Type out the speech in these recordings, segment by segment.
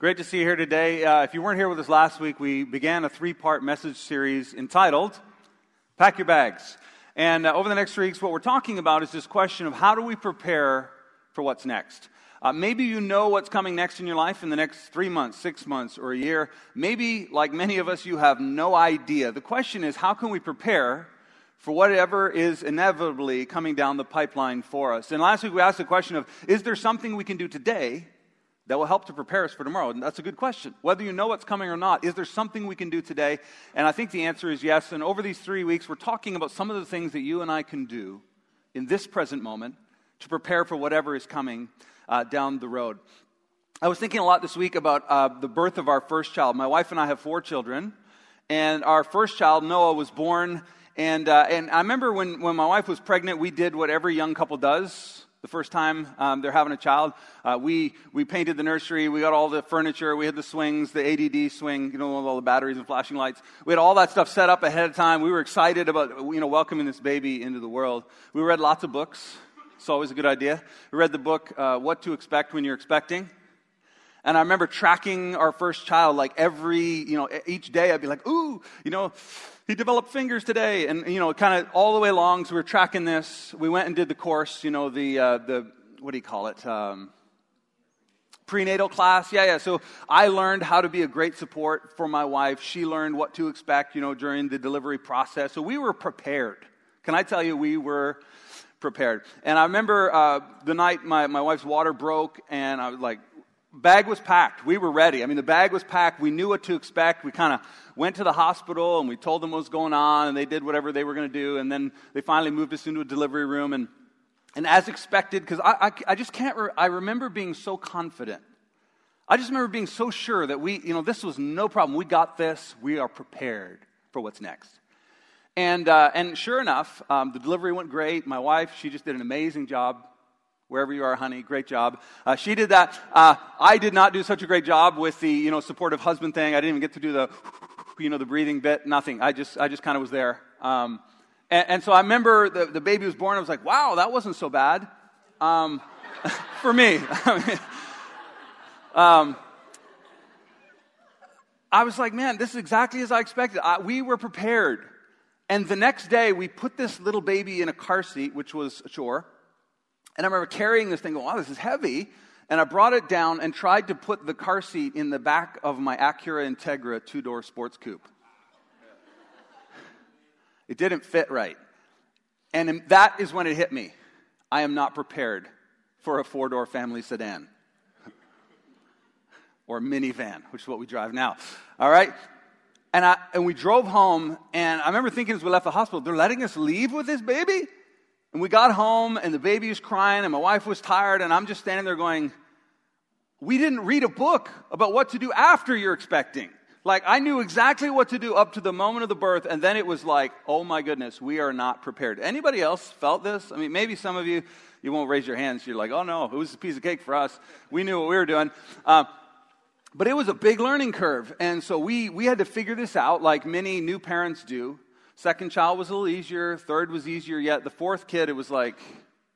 Great to see you here today. Uh, if you weren't here with us last week, we began a three part message series entitled Pack Your Bags. And uh, over the next three weeks, what we're talking about is this question of how do we prepare for what's next? Uh, maybe you know what's coming next in your life in the next three months, six months, or a year. Maybe, like many of us, you have no idea. The question is, how can we prepare for whatever is inevitably coming down the pipeline for us? And last week we asked the question of, is there something we can do today that will help to prepare us for tomorrow? And that's a good question. Whether you know what's coming or not, is there something we can do today? And I think the answer is yes. And over these three weeks, we're talking about some of the things that you and I can do in this present moment to prepare for whatever is coming uh, down the road. I was thinking a lot this week about uh, the birth of our first child. My wife and I have four children, and our first child, Noah, was born. And, uh, and I remember when, when my wife was pregnant, we did what every young couple does the first time um, they're having a child. Uh, we, we painted the nursery, we got all the furniture, we had the swings, the ADD swing, you know, all the batteries and flashing lights. We had all that stuff set up ahead of time. We were excited about, you know, welcoming this baby into the world. We read lots of books. It's always a good idea. We read the book, uh, What to Expect When You're Expecting. And I remember tracking our first child like every, you know, each day I'd be like, ooh, you know, he developed fingers today. And, you know, kind of all the way along, so we are tracking this. We went and did the course, you know, the, uh, the what do you call it? Um, prenatal class. Yeah, yeah. So I learned how to be a great support for my wife. She learned what to expect, you know, during the delivery process. So we were prepared. Can I tell you, we were prepared. And I remember uh, the night my, my wife's water broke, and I was like, bag was packed. We were ready. I mean, the bag was packed. We knew what to expect. We kind of went to the hospital and we told them what was going on, and they did whatever they were going to do. And then they finally moved us into a delivery room. And, and as expected, because I, I, I, just can't, re- I remember being so confident. I just remember being so sure that we, you know, this was no problem. We got this. We are prepared for what's next. And, uh, and sure enough, um, the delivery went great. My wife, she just did an amazing job. Wherever you are, honey, great job. Uh, she did that. Uh, I did not do such a great job with the, you know, supportive husband thing. I didn't even get to do the, you know, the breathing bit. Nothing. I just, I just kind of was there. Um, and, and, so I remember the, the baby was born. I was like, wow, that wasn't so bad. Um, for me. um, I was like, man, this is exactly as I expected. I, we were prepared. And the next day, we put this little baby in a car seat, which was a chore. And I remember carrying this thing, going, wow, this is heavy. And I brought it down and tried to put the car seat in the back of my Acura Integra two door sports coupe. It didn't fit right. And that is when it hit me. I am not prepared for a four door family sedan or minivan, which is what we drive now. All right? And, I, and we drove home, and I remember thinking as we left the hospital, they're letting us leave with this baby? And we got home, and the baby was crying, and my wife was tired, and I'm just standing there going, We didn't read a book about what to do after you're expecting. Like, I knew exactly what to do up to the moment of the birth, and then it was like, oh my goodness, we are not prepared. Anybody else felt this? I mean, maybe some of you, you won't raise your hands. You're like, oh no, it was a piece of cake for us. We knew what we were doing. Uh, but it was a big learning curve. And so we, we had to figure this out like many new parents do. Second child was a little easier. Third was easier yet. The fourth kid, it was like,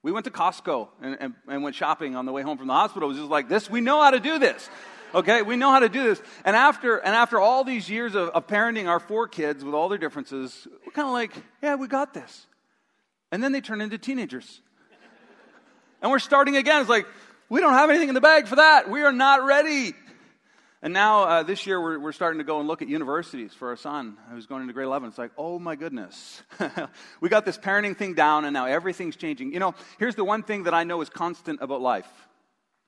we went to Costco and, and, and went shopping on the way home from the hospital. It was just like, this, we know how to do this. Okay, we know how to do this. And after, and after all these years of, of parenting our four kids with all their differences, we're kind of like, yeah, we got this. And then they turn into teenagers. And we're starting again. It's like, we don't have anything in the bag for that. We are not ready. And now uh, this year we're, we're starting to go and look at universities for our son who's going into grade 11. It's like, oh my goodness. we got this parenting thing down and now everything's changing. You know, here's the one thing that I know is constant about life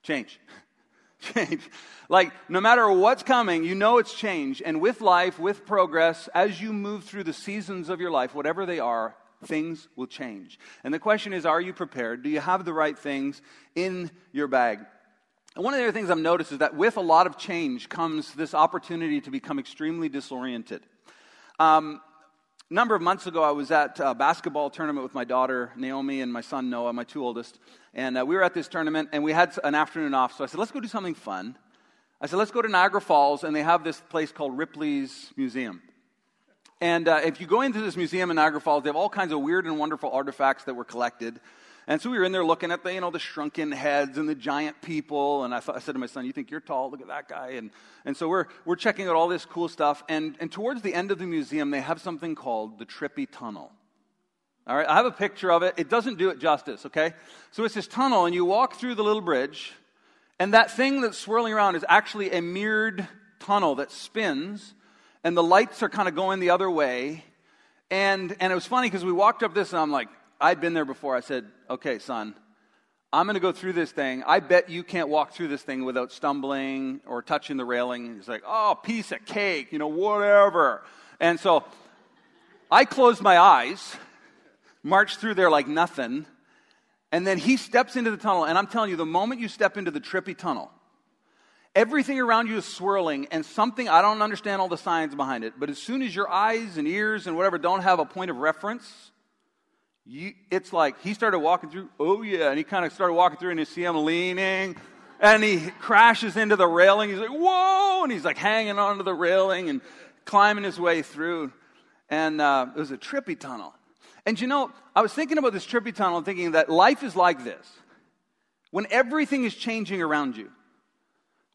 change. change. Like, no matter what's coming, you know it's change. And with life, with progress, as you move through the seasons of your life, whatever they are, things will change. And the question is, are you prepared? Do you have the right things in your bag? And one of the other things I've noticed is that with a lot of change comes this opportunity to become extremely disoriented. Um, a number of months ago, I was at a basketball tournament with my daughter, Naomi, and my son, Noah, my two oldest. And uh, we were at this tournament, and we had an afternoon off. So I said, let's go do something fun. I said, let's go to Niagara Falls, and they have this place called Ripley's Museum. And uh, if you go into this museum in Niagara Falls, they have all kinds of weird and wonderful artifacts that were collected. And so we were in there looking at the, you know, the shrunken heads and the giant people. And I, thought, I said to my son, you think you're tall? Look at that guy. And, and so we're, we're checking out all this cool stuff. And, and towards the end of the museum, they have something called the Trippy Tunnel. All right, I have a picture of it. It doesn't do it justice, okay? So it's this tunnel, and you walk through the little bridge, and that thing that's swirling around is actually a mirrored tunnel that spins, and the lights are kind of going the other way. And, and it was funny because we walked up this, and I'm like, I'd been there before. I said, okay, son, I'm going to go through this thing. I bet you can't walk through this thing without stumbling or touching the railing. He's like, oh, piece of cake, you know, whatever. And so I closed my eyes, marched through there like nothing, and then he steps into the tunnel. And I'm telling you, the moment you step into the trippy tunnel, everything around you is swirling, and something, I don't understand all the science behind it, but as soon as your eyes and ears and whatever don't have a point of reference, you, it's like he started walking through, oh yeah, and he kind of started walking through and you see him leaning and he crashes into the railing. He's like, whoa, and he's like hanging onto the railing and climbing his way through. And uh, it was a trippy tunnel. And you know, I was thinking about this trippy tunnel and thinking that life is like this. When everything is changing around you,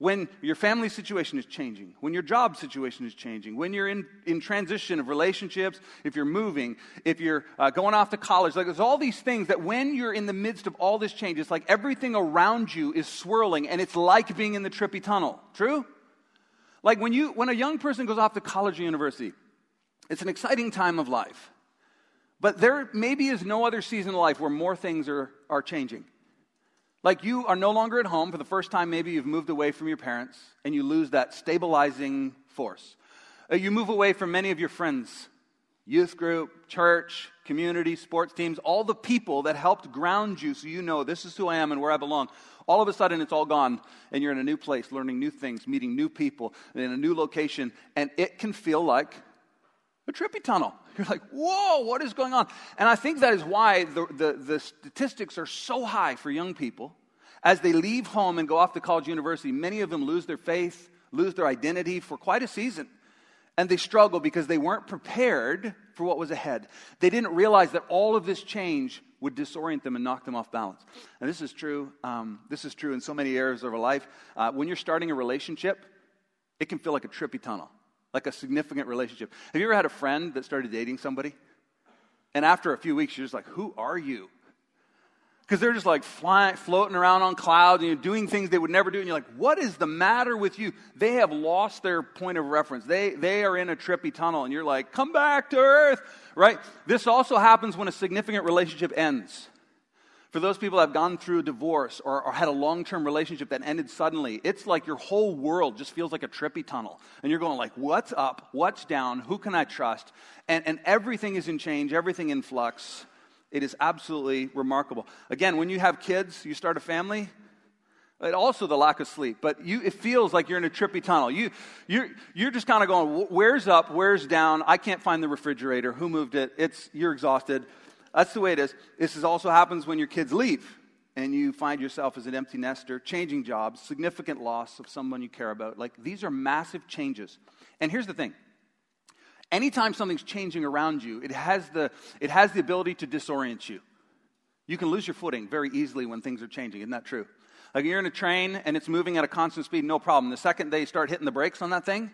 when your family situation is changing, when your job situation is changing, when you're in, in transition of relationships, if you're moving, if you're uh, going off to college, like there's all these things that when you're in the midst of all this change, it's like everything around you is swirling and it's like being in the trippy tunnel. True? Like when you when a young person goes off to college or university, it's an exciting time of life. But there maybe is no other season of life where more things are, are changing. Like you are no longer at home for the first time, maybe you've moved away from your parents and you lose that stabilizing force. Uh, you move away from many of your friends, youth group, church, community, sports teams, all the people that helped ground you so you know this is who I am and where I belong. All of a sudden, it's all gone, and you're in a new place, learning new things, meeting new people, in a new location, and it can feel like trippy tunnel. You're like, whoa, what is going on? And I think that is why the, the, the, statistics are so high for young people. As they leave home and go off to college university, many of them lose their faith, lose their identity for quite a season. And they struggle because they weren't prepared for what was ahead. They didn't realize that all of this change would disorient them and knock them off balance. And this is true. Um, this is true in so many areas of our life. Uh, when you're starting a relationship, it can feel like a trippy tunnel like a significant relationship. Have you ever had a friend that started dating somebody? And after a few weeks, you're just like, who are you? Because they're just like flying, floating around on clouds and you're doing things they would never do. And you're like, what is the matter with you? They have lost their point of reference. They, they are in a trippy tunnel. And you're like, come back to earth, right? This also happens when a significant relationship ends. For those people that have gone through a divorce or, or had a long term relationship that ended suddenly, it's like your whole world just feels like a trippy tunnel. And you're going like, what's up? What's down? Who can I trust? And, and everything is in change, everything in flux. It is absolutely remarkable. Again, when you have kids, you start a family, and also the lack of sleep. But you, it feels like you're in a trippy tunnel. You, you're, you're just kind of going, where's up, where's down? I can't find the refrigerator. Who moved it? It's, you're exhausted. That's the way it is. This is also happens when your kids leave and you find yourself as an empty nester, changing jobs, significant loss of someone you care about. Like these are massive changes. And here's the thing. Anytime something's changing around you, it has the, it has the ability to disorient you. You can lose your footing very easily when things are changing. Isn't that true? Like you're in a train and it's moving at a constant speed, no problem. The second they start hitting the brakes on that thing,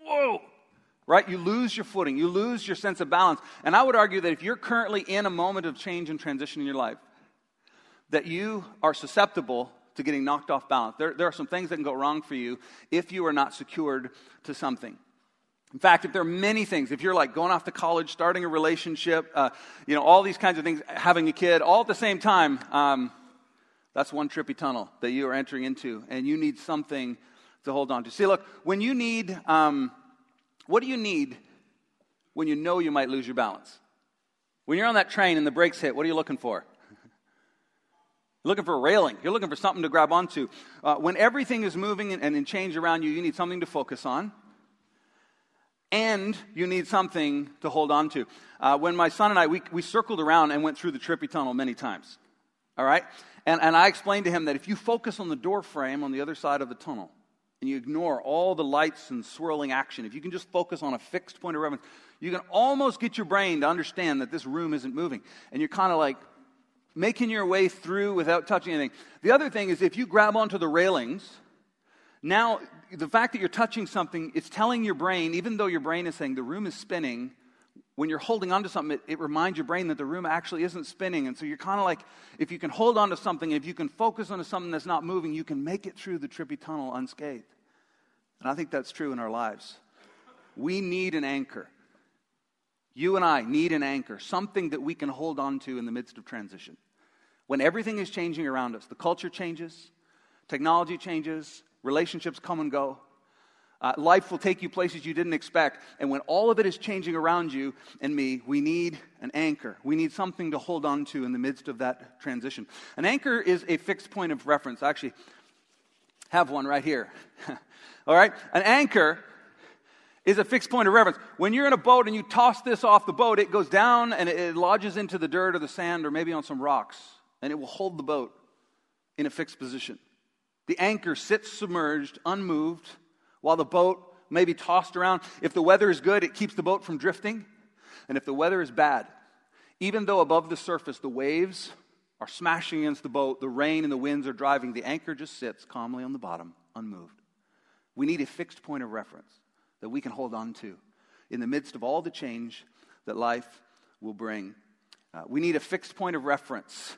whoa, right? You lose your footing, you lose your sense of balance. And I would argue that if you're currently in a moment of change and transition in your life, that you are susceptible to getting knocked off balance. There, there are some things that can go wrong for you if you are not secured to something. In fact, if there are many things, if you're like going off to college, starting a relationship, uh, you know, all these kinds of things, having a kid, all at the same time, um, that's one trippy tunnel that you are entering into, and you need something to hold on to. See, look, when you need um, what do you need when you know you might lose your balance? When you're on that train and the brakes hit, what are you looking for? You're looking for a railing. You're looking for something to grab onto. Uh, when everything is moving and, in change around you, you need something to focus on. And you need something to hold on to. Uh, when my son and I, we, we circled around and went through the Trippy Tunnel many times. All right? And, and I explained to him that if you focus on the door frame on the other side of the tunnel, and you ignore all the lights and swirling action, if you can just focus on a fixed point of reference, you can almost get your brain to understand that this room isn't moving. And you're kind of like, making your way through without touching anything. The other thing is if you grab onto the railings, now the fact that you're touching something, it's telling your brain, even though your brain is saying the room is spinning, when you're holding onto something, it, it reminds your brain that the room actually isn't spinning. And so you're kind of like, if you can hold onto something, if you can focus on something that's not moving, you can make it through the trippy tunnel unscathed. And I think that's true in our lives. We need an anchor. You and I need an anchor, something that we can hold on to in the midst of transition. When everything is changing around us, the culture changes, technology changes, relationships come and go. Uh, life will take you places you didn't expect. And when all of it is changing around you and me, we need an anchor. We need something to hold on to in the midst of that transition. An anchor is a fixed point of reference. I actually have one right here. all right? An anchor is a fixed point of reference. When you're in a boat and you toss this off the boat, it goes down and it lodges into the dirt or the sand or maybe on some rocks and it will hold the boat in a fixed position. The anchor sits submerged, unmoved, while the boat may be tossed around. If the weather is good, it keeps the boat from drifting. And if the weather is bad, even though above the surface the waves are smashing against the boat, the rain and the winds are driving, the anchor just sits calmly on the bottom, unmoved. We need a fixed point of reference that we can hold on to in the midst of all the change that life will bring. Uh, we need a fixed point of reference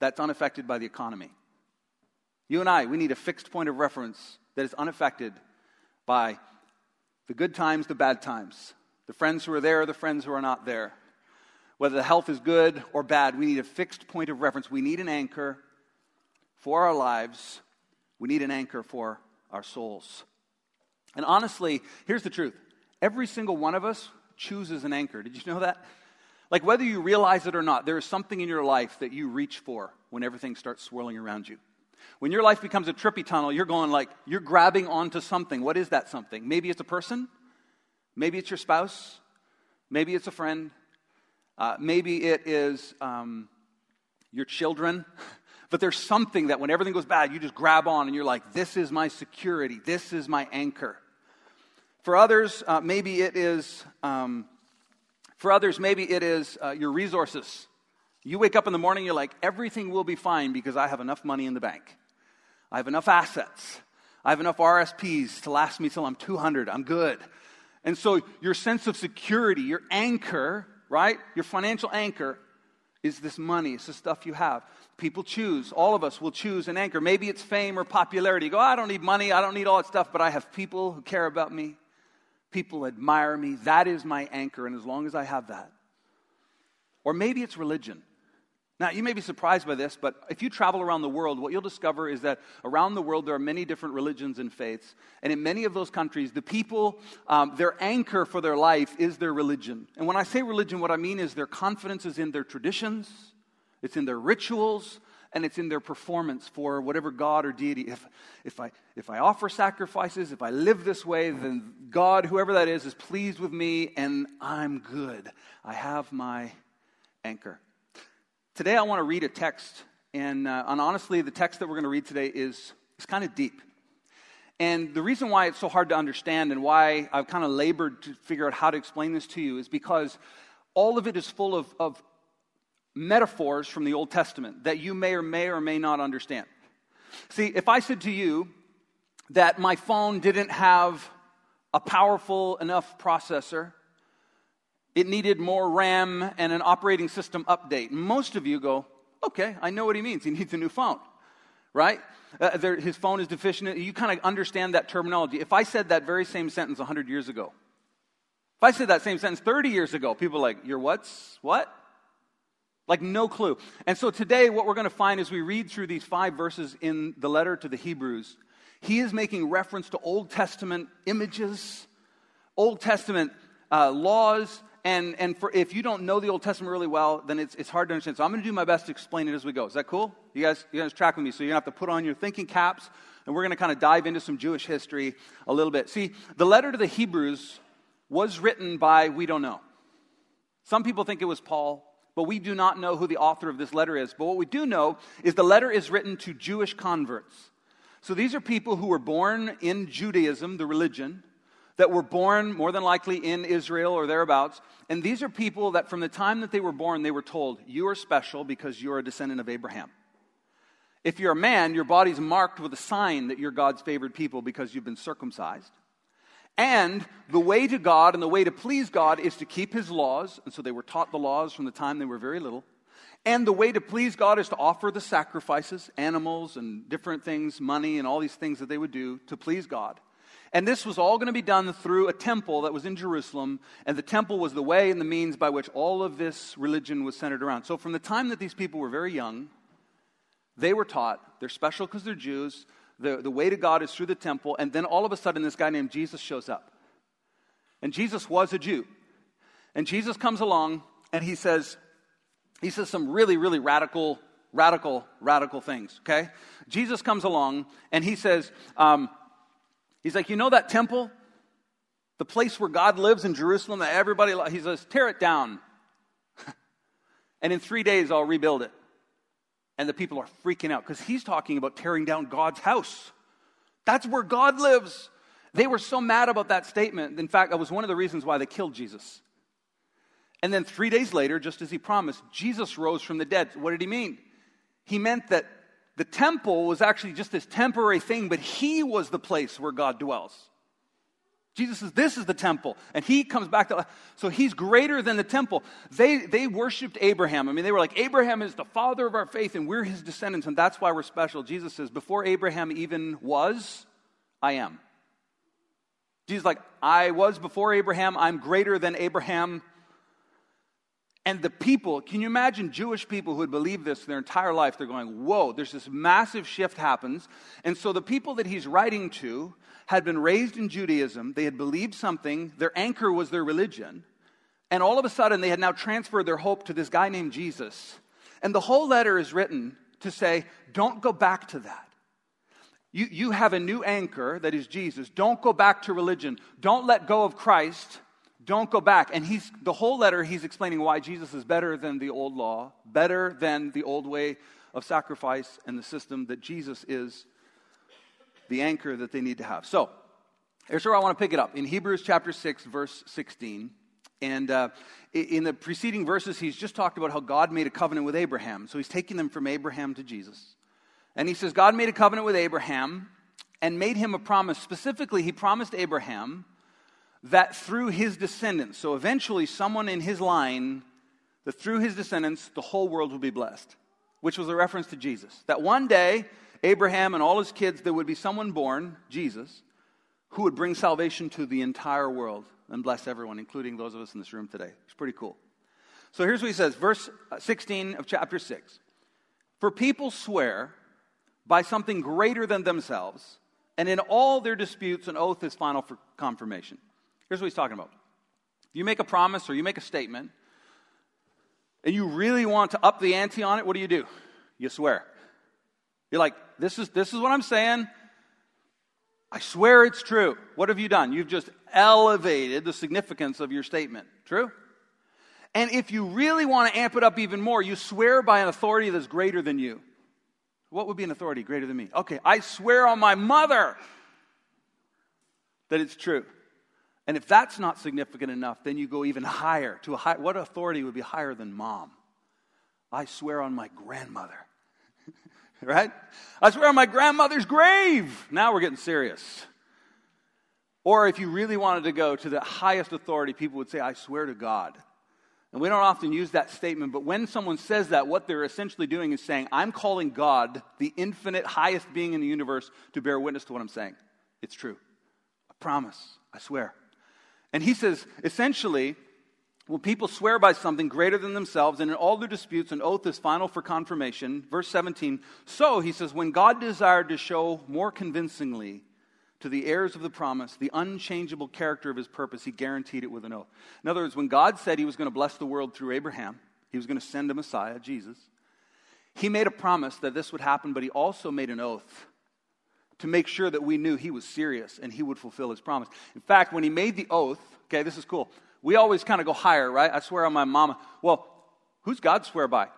that's unaffected by the economy. You and I, we need a fixed point of reference that is unaffected by the good times, the bad times, the friends who are there, the friends who are not there. Whether the health is good or bad, we need a fixed point of reference. We need an anchor for our lives. We need an anchor for our souls. And honestly, here's the truth every single one of us chooses an anchor. Did you know that? Like, whether you realize it or not, there is something in your life that you reach for when everything starts swirling around you. When your life becomes a trippy tunnel, you're going like, you're grabbing onto something. What is that something? Maybe it's a person. Maybe it's your spouse. Maybe it's a friend. Uh, maybe it is um, your children. But there's something that when everything goes bad, you just grab on and you're like, this is my security. This is my anchor. For others, uh, maybe it is um, for others, maybe it is uh, your resources. You wake up in the morning, you're like, everything will be fine because I have enough money in the bank. I have enough assets. I have enough RSPs to last me till I'm 200. I'm good. And so your sense of security, your anchor, right? Your financial anchor is this money. It's the stuff you have. People choose. All of us will choose an anchor. Maybe it's fame or popularity. You go, I don't need money. I don't need all that stuff, but I have people who care about me. People admire me. That is my anchor. And as long as I have that, or maybe it's religion. Now, you may be surprised by this, but if you travel around the world, what you'll discover is that around the world there are many different religions and faiths. And in many of those countries, the people, um, their anchor for their life is their religion. And when I say religion, what I mean is their confidence is in their traditions, it's in their rituals, and it's in their performance for whatever God or deity. If, if, I, if I offer sacrifices, if I live this way, then God, whoever that is, is pleased with me and I'm good. I have my anchor. Today I want to read a text, and, uh, and honestly, the text that we're going to read today is, is kind of deep. And the reason why it's so hard to understand and why I've kind of labored to figure out how to explain this to you is because all of it is full of, of metaphors from the Old Testament that you may or may or may not understand. See, if I said to you that my phone didn't have a powerful enough processor, it needed more RAM and an operating system update, most of you go, okay, I know what he means. He needs a new phone, right? Uh, there, his phone is deficient. You kind of understand that terminology. If I said that very same sentence 100 years ago, if I said that same sentence 30 years ago, people are like, you're what's what? Like, no clue. And so today, what we're going to find as we read through these five verses in the letter to the Hebrews, he is making reference to Old Testament images, Old Testament uh, laws, And, and for, if you don't know the Old Testament really well, then it's, it's hard to understand. So I'm going to do my best to explain it as we go. Is that cool? You guys, you guys track with me. So you're going to have to put on your thinking caps, and we're going to kind of dive into some Jewish history a little bit. See, the letter to the Hebrews was written by, we don't know. Some people think it was Paul, but we do not know who the author of this letter is. But what we do know is the letter is written to Jewish converts. So these are people who were born in Judaism, the religion, that were born more than likely in Israel or thereabouts. And these are people that from the time that they were born, they were told, You are special because you're a descendant of Abraham. If you're a man, your body's marked with a sign that you're God's favored people because you've been circumcised. And the way to God and the way to please God is to keep his laws. And so they were taught the laws from the time they were very little. And the way to please God is to offer the sacrifices, animals and different things, money and all these things that they would do to please God. And this was all going to be done through a temple that was in Jerusalem. And the temple was the way and the means by which all of this religion was centered around. So from the time that these people were very young, they were taught they're special because they're Jews. The, the way to God is through the temple. And then all of a sudden, this guy named Jesus shows up. And Jesus was a Jew. And Jesus comes along and he says, he says some really, really radical, radical, radical things, okay? Jesus comes along and he says, um, he's like, you know that temple? The place where God lives in Jerusalem that everybody, he says, tear it down. and in three days, I'll rebuild it. And the people are freaking out because he's talking about tearing down God's house. That's where God lives. They were so mad about that statement. In fact, that was one of the reasons why they killed Jesus. And then three days later, just as he promised, Jesus rose from the dead. What did he mean? He meant that the temple was actually just this temporary thing, but he was the place where God dwells. Jesus says, This is the temple. And he comes back to life. So he's greater than the temple. They, they worshiped Abraham. I mean, they were like, Abraham is the father of our faith, and we're his descendants, and that's why we're special. Jesus says, Before Abraham even was, I am. Jesus like, I was before Abraham, I'm greater than Abraham. And the people, can you imagine Jewish people who had believed this their entire life? They're going, whoa, there's this massive shift happens. And so the people that he's writing to had been raised in Judaism, they had believed something, their anchor was their religion. And all of a sudden, they had now transferred their hope to this guy named Jesus. And the whole letter is written to say, don't go back to that. You, you have a new anchor that is Jesus. Don't go back to religion. Don't let go of Christ don't go back. And he's, the whole letter, he's explaining why Jesus is better than the old law, better than the old way of sacrifice and the system, that Jesus is the anchor that they need to have. So, here's where I want to pick it up. In Hebrews chapter 6, verse 16. And uh, in the preceding verses, he's just talked about how God made a covenant with Abraham. So he's taking them from Abraham to Jesus. And he says, God made a covenant with Abraham and made him a promise. Specifically, he promised Abraham that through his descendants, so eventually someone in his line, that through his descendants, the whole world will be blessed, which was a reference to Jesus. That one day, Abraham and all his kids, there would be someone born, Jesus, who would bring salvation to the entire world and bless everyone, including those of us in this room today. It's pretty cool. So here's what he says, verse 16 of chapter 6. For people swear by something greater than themselves, and in all their disputes, an oath is final for confirmation. Here's what he's talking about. You make a promise or you make a statement, and you really want to up the ante on it, what do you do? You swear. You're like, this is, this is what I'm saying. I swear it's true. What have you done? You've just elevated the significance of your statement. True? And if you really want to amp it up even more, you swear by an authority that's greater than you. What would be an authority greater than me? Okay, I swear on my mother that it's true. And if that's not significant enough, then you go even higher to a high, what authority would be higher than mom? I swear on my grandmother. right? I swear on my grandmother's grave. Now we're getting serious. Or if you really wanted to go to the highest authority, people would say, I swear to God. And we don't often use that statement, but when someone says that, what they're essentially doing is saying, I'm calling God, the infinite highest being in the universe, to bear witness to what I'm saying. It's true. I promise. I swear. And he says, essentially, when people swear by something greater than themselves, and in all their disputes, an oath is final for confirmation. Verse 17. So, he says, when God desired to show more convincingly to the heirs of the promise, the unchangeable character of his purpose, he guaranteed it with an oath. In other words, when God said he was going to bless the world through Abraham, he was going to send a Messiah, Jesus, he made a promise that this would happen, but he also made an oath to make sure that we knew he was serious and he would fulfill his promise. In fact, when he made the oath, okay, this is cool. We always kind of go higher, right? I swear on my mama. Well, who's God swear by?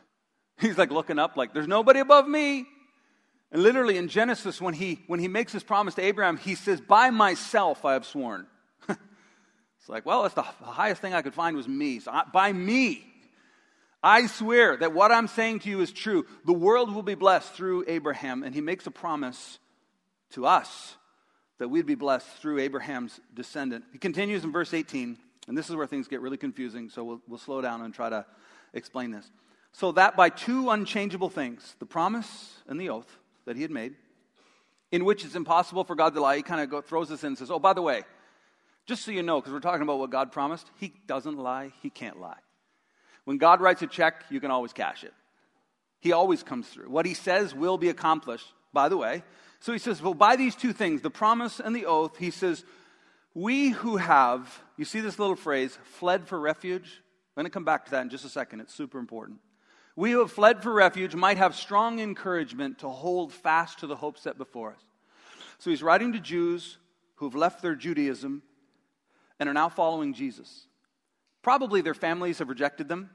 He's like looking up, like, there's nobody above me. And literally in Genesis, when he, when he makes his promise to Abraham, he says, By myself I have sworn. it's like, well, that's the highest thing I could find was me. So I, by me, I swear that what I'm saying to you is true. The world will be blessed through Abraham. And he makes a promise to us that we'd be blessed through Abraham's descendant. He continues in verse 18, and this is where things get really confusing, so we'll, we'll slow down and try to explain this. So that by two unchangeable things, the promise and the oath, that he had made, in which it's impossible for God to lie. He kind of throws this in and says, Oh, by the way, just so you know, because we're talking about what God promised, he doesn't lie, he can't lie. When God writes a check, you can always cash it. He always comes through. What he says will be accomplished, by the way. So he says, Well, by these two things, the promise and the oath, he says, We who have, you see this little phrase, fled for refuge? I'm going to come back to that in just a second. It's super important. We who have fled for refuge might have strong encouragement to hold fast to the hope set before us. So he's writing to Jews who have left their Judaism and are now following Jesus. Probably their families have rejected them.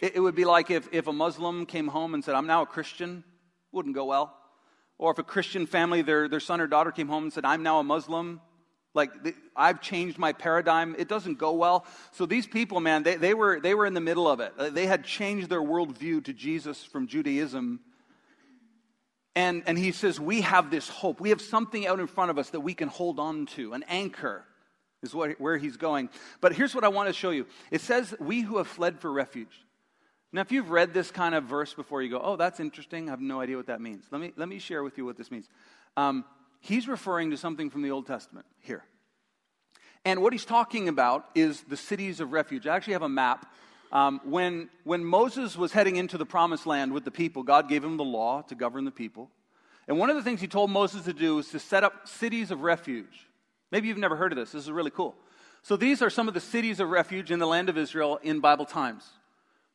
It, it would be like if, if a Muslim came home and said, I'm now a Christian, wouldn't go well. Or if a Christian family, their, their son or daughter came home and said, I'm now a Muslim, like, I've changed my paradigm. It doesn't go well. So these people, man, they, they, were, they were in the middle of it. Uh, they had changed their worldview to Jesus from Judaism. And, and he says, We have this hope. We have something out in front of us that we can hold on to, an anchor is what, where he's going. But here's what I want to show you it says, We who have fled for refuge. Now, if you've read this kind of verse before, you go, Oh, that's interesting. I have no idea what that means. Let me, let me share with you what this means. Um, he's referring to something from the Old Testament here. And what he's talking about is the cities of refuge. I actually have a map. Um, when, when Moses was heading into the promised land with the people, God gave him the law to govern the people. And one of the things he told Moses to do was to set up cities of refuge. Maybe you've never heard of this. This is really cool. So these are some of the cities of refuge in the land of Israel in Bible times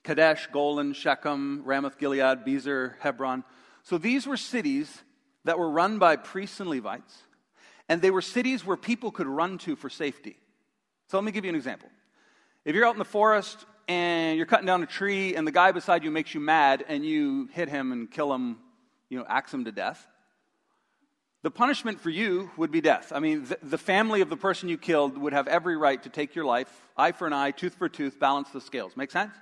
Kadesh, Golan, Shechem, Ramoth Gilead, Bezer, Hebron. So these were cities that were run by priests and Levites, and they were cities where people could run to for safety. So let me give you an example. If you're out in the forest and you're cutting down a tree and the guy beside you makes you mad and you hit him and kill him, you know, axe him to death, the punishment for you would be death. I mean, the, the, family of the person you killed would have every right to take your life, eye for an eye, tooth for tooth, balance the scales. Make sense?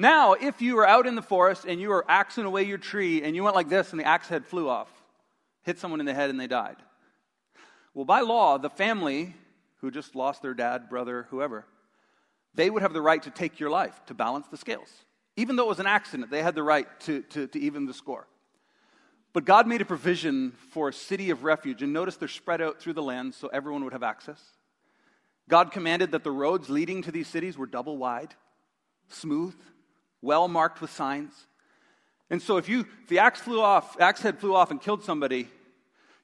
Now, if you were out in the forest and you were axing away your tree and you went like this and the axe head flew off, hit someone in the head and they died. Well, by law, the family who just lost their dad, brother, whoever, they would have the right to take your life, to balance the scales. Even though it was an accident, they had the right to, to, to even the score. But God made a provision for a city of refuge, and notice they're spread out through the land so everyone would have access. God commanded that the roads leading to these cities were double wide, smooth, well marked with signs. And so if you if the axe flew off, axe head flew off and killed somebody,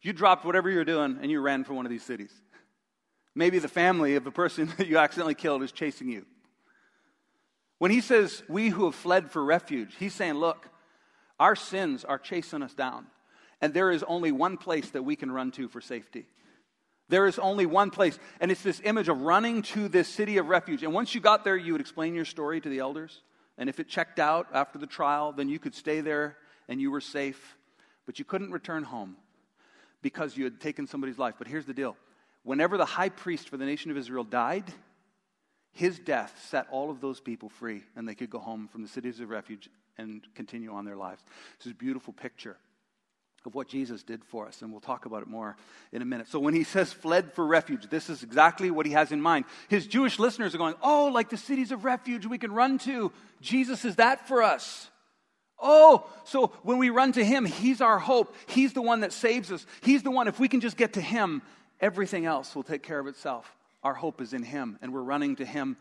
you dropped whatever you're doing and you ran for one of these cities. Maybe the family of the person that you accidentally killed is chasing you. When he says we who have fled for refuge, he's saying, look, our sins are chasing us down. And there is only one place that we can run to for safety. There is only one place. And it's this image of running to this city of refuge. And once you got there, you would explain your story to the elders. And if it checked out after the trial, then you could stay there and you were safe. But you couldn't return home because you had taken somebody's life. But here's the deal whenever the high priest for the nation of Israel died, his death set all of those people free and they could go home from the cities of refuge and continue on their lives. This is a beautiful picture of what Jesus did for us, and we'll talk about it more in a minute. So, when he says fled for refuge, this is exactly what he has in mind. His Jewish listeners are going, Oh, like the cities of refuge we can run to. Jesus is that for us. Oh, so when we run to him, he's our hope. He's the one that saves us. He's the one, if we can just get to him, everything else will take care of itself. Our hope is in him, and we're running to him.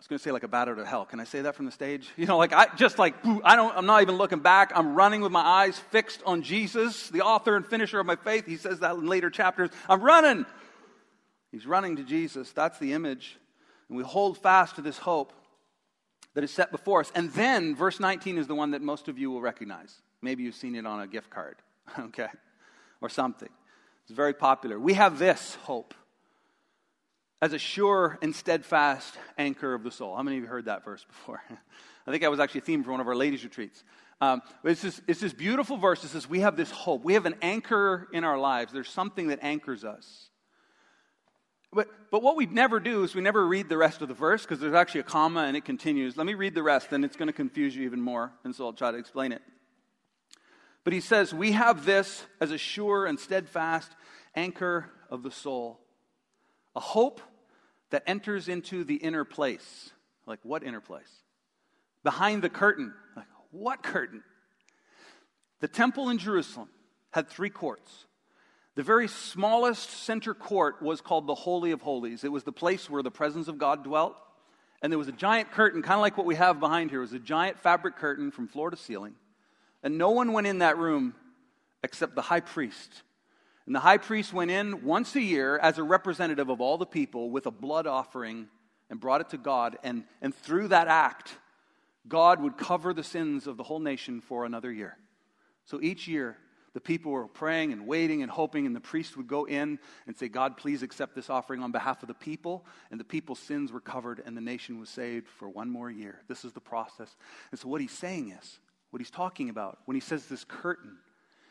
Was going to say like a batter to hell. Can I say that from the stage? You know, like I just like I don't. I'm not even looking back. I'm running with my eyes fixed on Jesus, the author and finisher of my faith. He says that in later chapters. I'm running. He's running to Jesus. That's the image, and we hold fast to this hope that is set before us. And then verse 19 is the one that most of you will recognize. Maybe you've seen it on a gift card, okay, or something. It's very popular. We have this hope as a sure and steadfast anchor of the soul. How many of you heard that verse before? I think that was actually a theme for one of our ladies' retreats. Um, it's this, it's this beautiful verse that says we have this hope. We have an anchor in our lives. There's something that anchors us. But, but what we never do is we never read the rest of the verse because there's actually a comma and it continues. Let me read the rest, and it's going to confuse you even more, and so I'll try to explain it. But he says, We have this as a sure and steadfast anchor of the soul, a hope that enters into the inner place. Like, what inner place? Behind the curtain. Like, what curtain? The temple in Jerusalem had three courts. The very smallest center court was called the Holy of Holies. It was the place where the presence of God dwelt. And there was a giant curtain, kind of like what we have behind here. It was a giant fabric curtain from floor to ceiling. And no one went in that room except the high priest. And the high priest went in once a year as a representative of all the people with a blood offering and brought it to God. And, and through that act, God would cover the sins of the whole nation for another year. So each year, the people were praying and waiting and hoping, and the priest would go in and say, God, please accept this offering on behalf of the people. And the people's sins were covered, and the nation was saved for one more year. This is the process. And so, what he's saying is, what he's talking about when he says this curtain,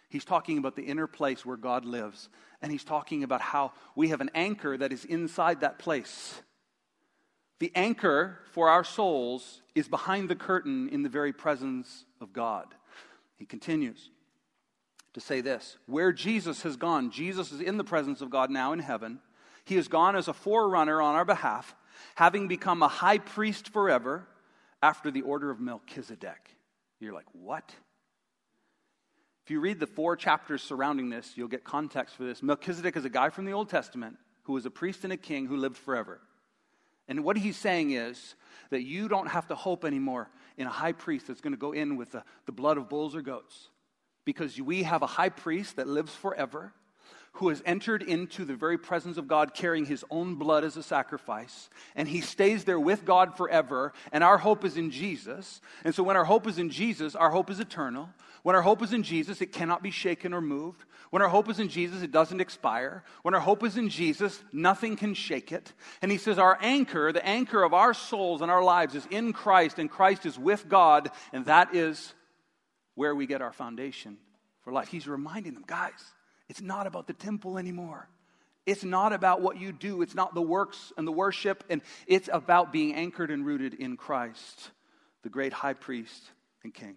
he's talking about the inner place where God lives. And he's talking about how we have an anchor that is inside that place. The anchor for our souls is behind the curtain in the very presence of God. He continues to say this Where Jesus has gone, Jesus is in the presence of God now in heaven. He has gone as a forerunner on our behalf, having become a high priest forever after the order of Melchizedek. You're like, what? If you read the four chapters surrounding this, you'll get context for this. Melchizedek is a guy from the Old Testament who was a priest and a king who lived forever. And what he's saying is that you don't have to hope anymore in a high priest that's going to go in with the, the blood of bulls or goats because we have a high priest that lives forever who has entered into the very presence of God carrying his own blood as a sacrifice, and he stays there with God forever, and our hope is in Jesus. And so, when our hope is in Jesus, our hope is eternal. When our hope is in Jesus, it cannot be shaken or moved. When our hope is in Jesus, it doesn't expire. When our hope is in Jesus, nothing can shake it. And he says, Our anchor, the anchor of our souls and our lives, is in Christ, and Christ is with God, and that is where we get our foundation for life. He's reminding them, guys, it's not about the temple anymore. It's not about what you do. It's not the works and the worship. And it's about being anchored and rooted in Christ, the great high priest and king.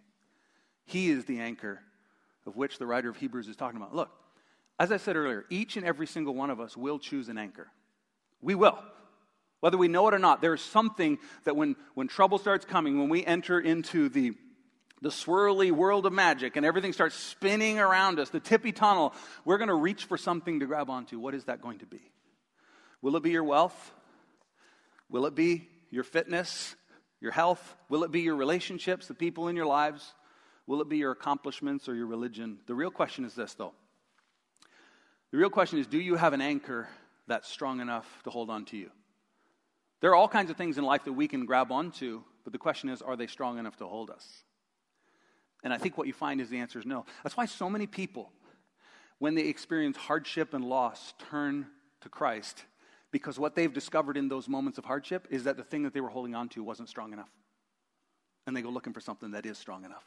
He is the anchor of which the writer of Hebrews is talking about. Look, as I said earlier, each and every single one of us will choose an anchor. We will. Whether we know it or not, there is something that when, when trouble starts coming, when we enter into the the swirly world of magic and everything starts spinning around us, the tippy tunnel, we're going to reach for something to grab onto. What is that going to be? Will it be your wealth? Will it be your fitness, your health? Will it be your relationships, the people in your lives? Will it be your accomplishments or your religion? The real question is this, though. The real question is do you have an anchor that's strong enough to hold on to you? There are all kinds of things in life that we can grab onto, but the question is are they strong enough to hold us? And I think what you find is the answer is no. That's why so many people, when they experience hardship and loss, turn to Christ because what they've discovered in those moments of hardship is that the thing that they were holding on to wasn't strong enough. And they go looking for something that is strong enough.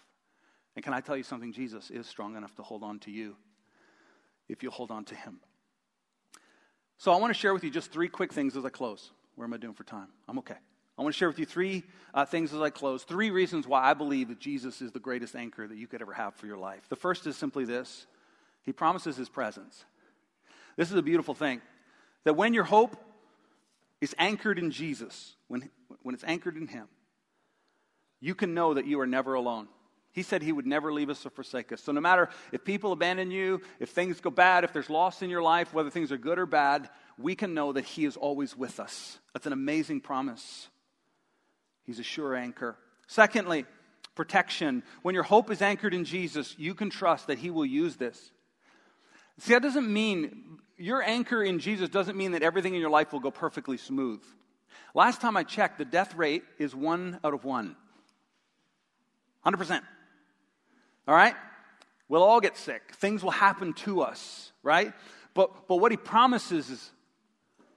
And can I tell you something? Jesus is strong enough to hold on to you if you hold on to him. So I want to share with you just three quick things as I close. Where am I doing for time? I'm okay. I want to share with you three uh, things as I close. Three reasons why I believe that Jesus is the greatest anchor that you could ever have for your life. The first is simply this He promises His presence. This is a beautiful thing that when your hope is anchored in Jesus, when, when it's anchored in Him, you can know that you are never alone. He said He would never leave us or forsake us. So, no matter if people abandon you, if things go bad, if there's loss in your life, whether things are good or bad, we can know that He is always with us. That's an amazing promise. He's a sure anchor. Secondly, protection. When your hope is anchored in Jesus, you can trust that He will use this. See, that doesn't mean your anchor in Jesus doesn't mean that everything in your life will go perfectly smooth. Last time I checked, the death rate is one out of one. 100%. All right? We'll all get sick. Things will happen to us, right? But, but what he promises is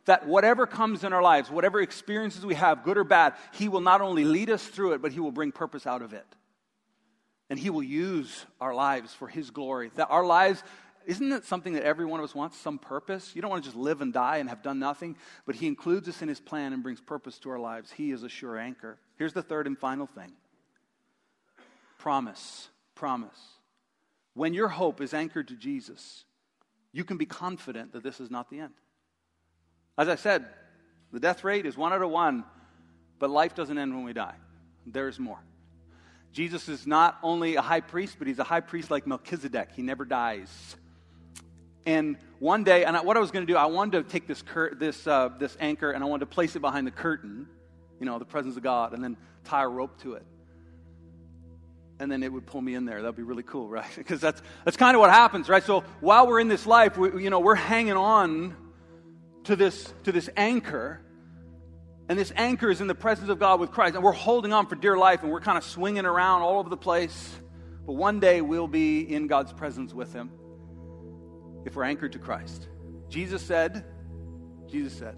that whatever comes in our lives, whatever experiences we have, good or bad, he will not only lead us through it, but he will bring purpose out of it. And he will use our lives for his glory. That our lives, isn't it something that every one of us wants? Some purpose? You don't want to just live and die and have done nothing, but he includes us in his plan and brings purpose to our lives. He is a sure anchor. Here's the third and final thing promise. Promise. When your hope is anchored to Jesus, you can be confident that this is not the end. As I said, the death rate is one out of one, but life doesn't end when we die. There's more. Jesus is not only a high priest, but he's a high priest like Melchizedek. He never dies. And one day, and what I was going to do, I wanted to take this, cur- this, uh, this anchor and I wanted to place it behind the curtain, you know, the presence of God, and then tie a rope to it and then it would pull me in there. That'd be really cool, right? Because that's, that's kind of what happens, right? So while we're in this life, we, you know, we're hanging on to this, to this anchor. And this anchor is in the presence of God with Christ. And we're holding on for dear life and we're kind of swinging around all over the place. But one day we'll be in God's presence with Him if we're anchored to Christ. Jesus said, Jesus said,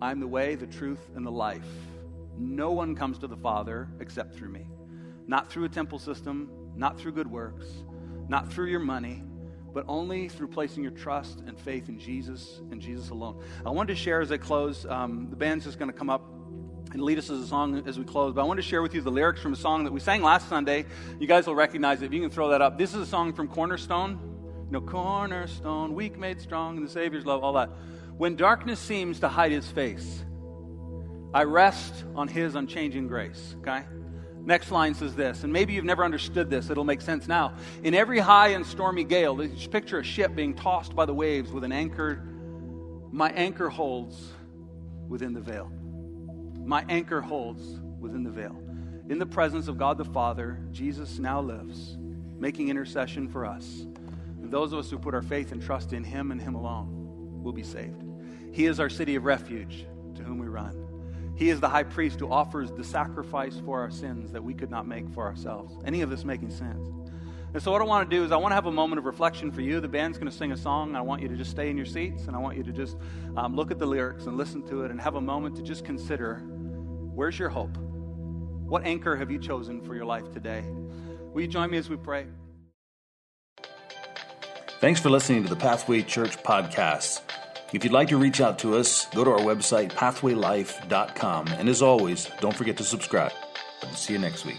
I'm the way, the truth, and the life. No one comes to the Father except through me. Not through a temple system, not through good works, not through your money, but only through placing your trust and faith in Jesus and Jesus alone. I wanted to share as I close, um, the band's just going to come up and lead us as a song as we close. But I want to share with you the lyrics from a song that we sang last Sunday. You guys will recognize it. If you can throw that up. This is a song from Cornerstone. Know, Cornerstone, weak made strong in the Savior's love, all that. When darkness seems to hide his face, I rest on his unchanging grace. Okay? Next line says this, and maybe you've never understood this, it'll make sense now. In every high and stormy gale, just picture a ship being tossed by the waves with an anchor. My anchor holds within the veil. My anchor holds within the veil. In the presence of God the Father, Jesus now lives, making intercession for us. And those of us who put our faith and trust in Him and Him alone will be saved. He is our city of refuge to whom we run. He is the high priest who offers the sacrifice for our sins that we could not make for ourselves. Any of this making sense? And so, what I want to do is, I want to have a moment of reflection for you. The band's going to sing a song. I want you to just stay in your seats, and I want you to just um, look at the lyrics and listen to it and have a moment to just consider where's your hope? What anchor have you chosen for your life today? Will you join me as we pray? Thanks for listening to the Pathway Church podcast. If you'd like to reach out to us, go to our website, pathwaylife.com. And as always, don't forget to subscribe. See you next week.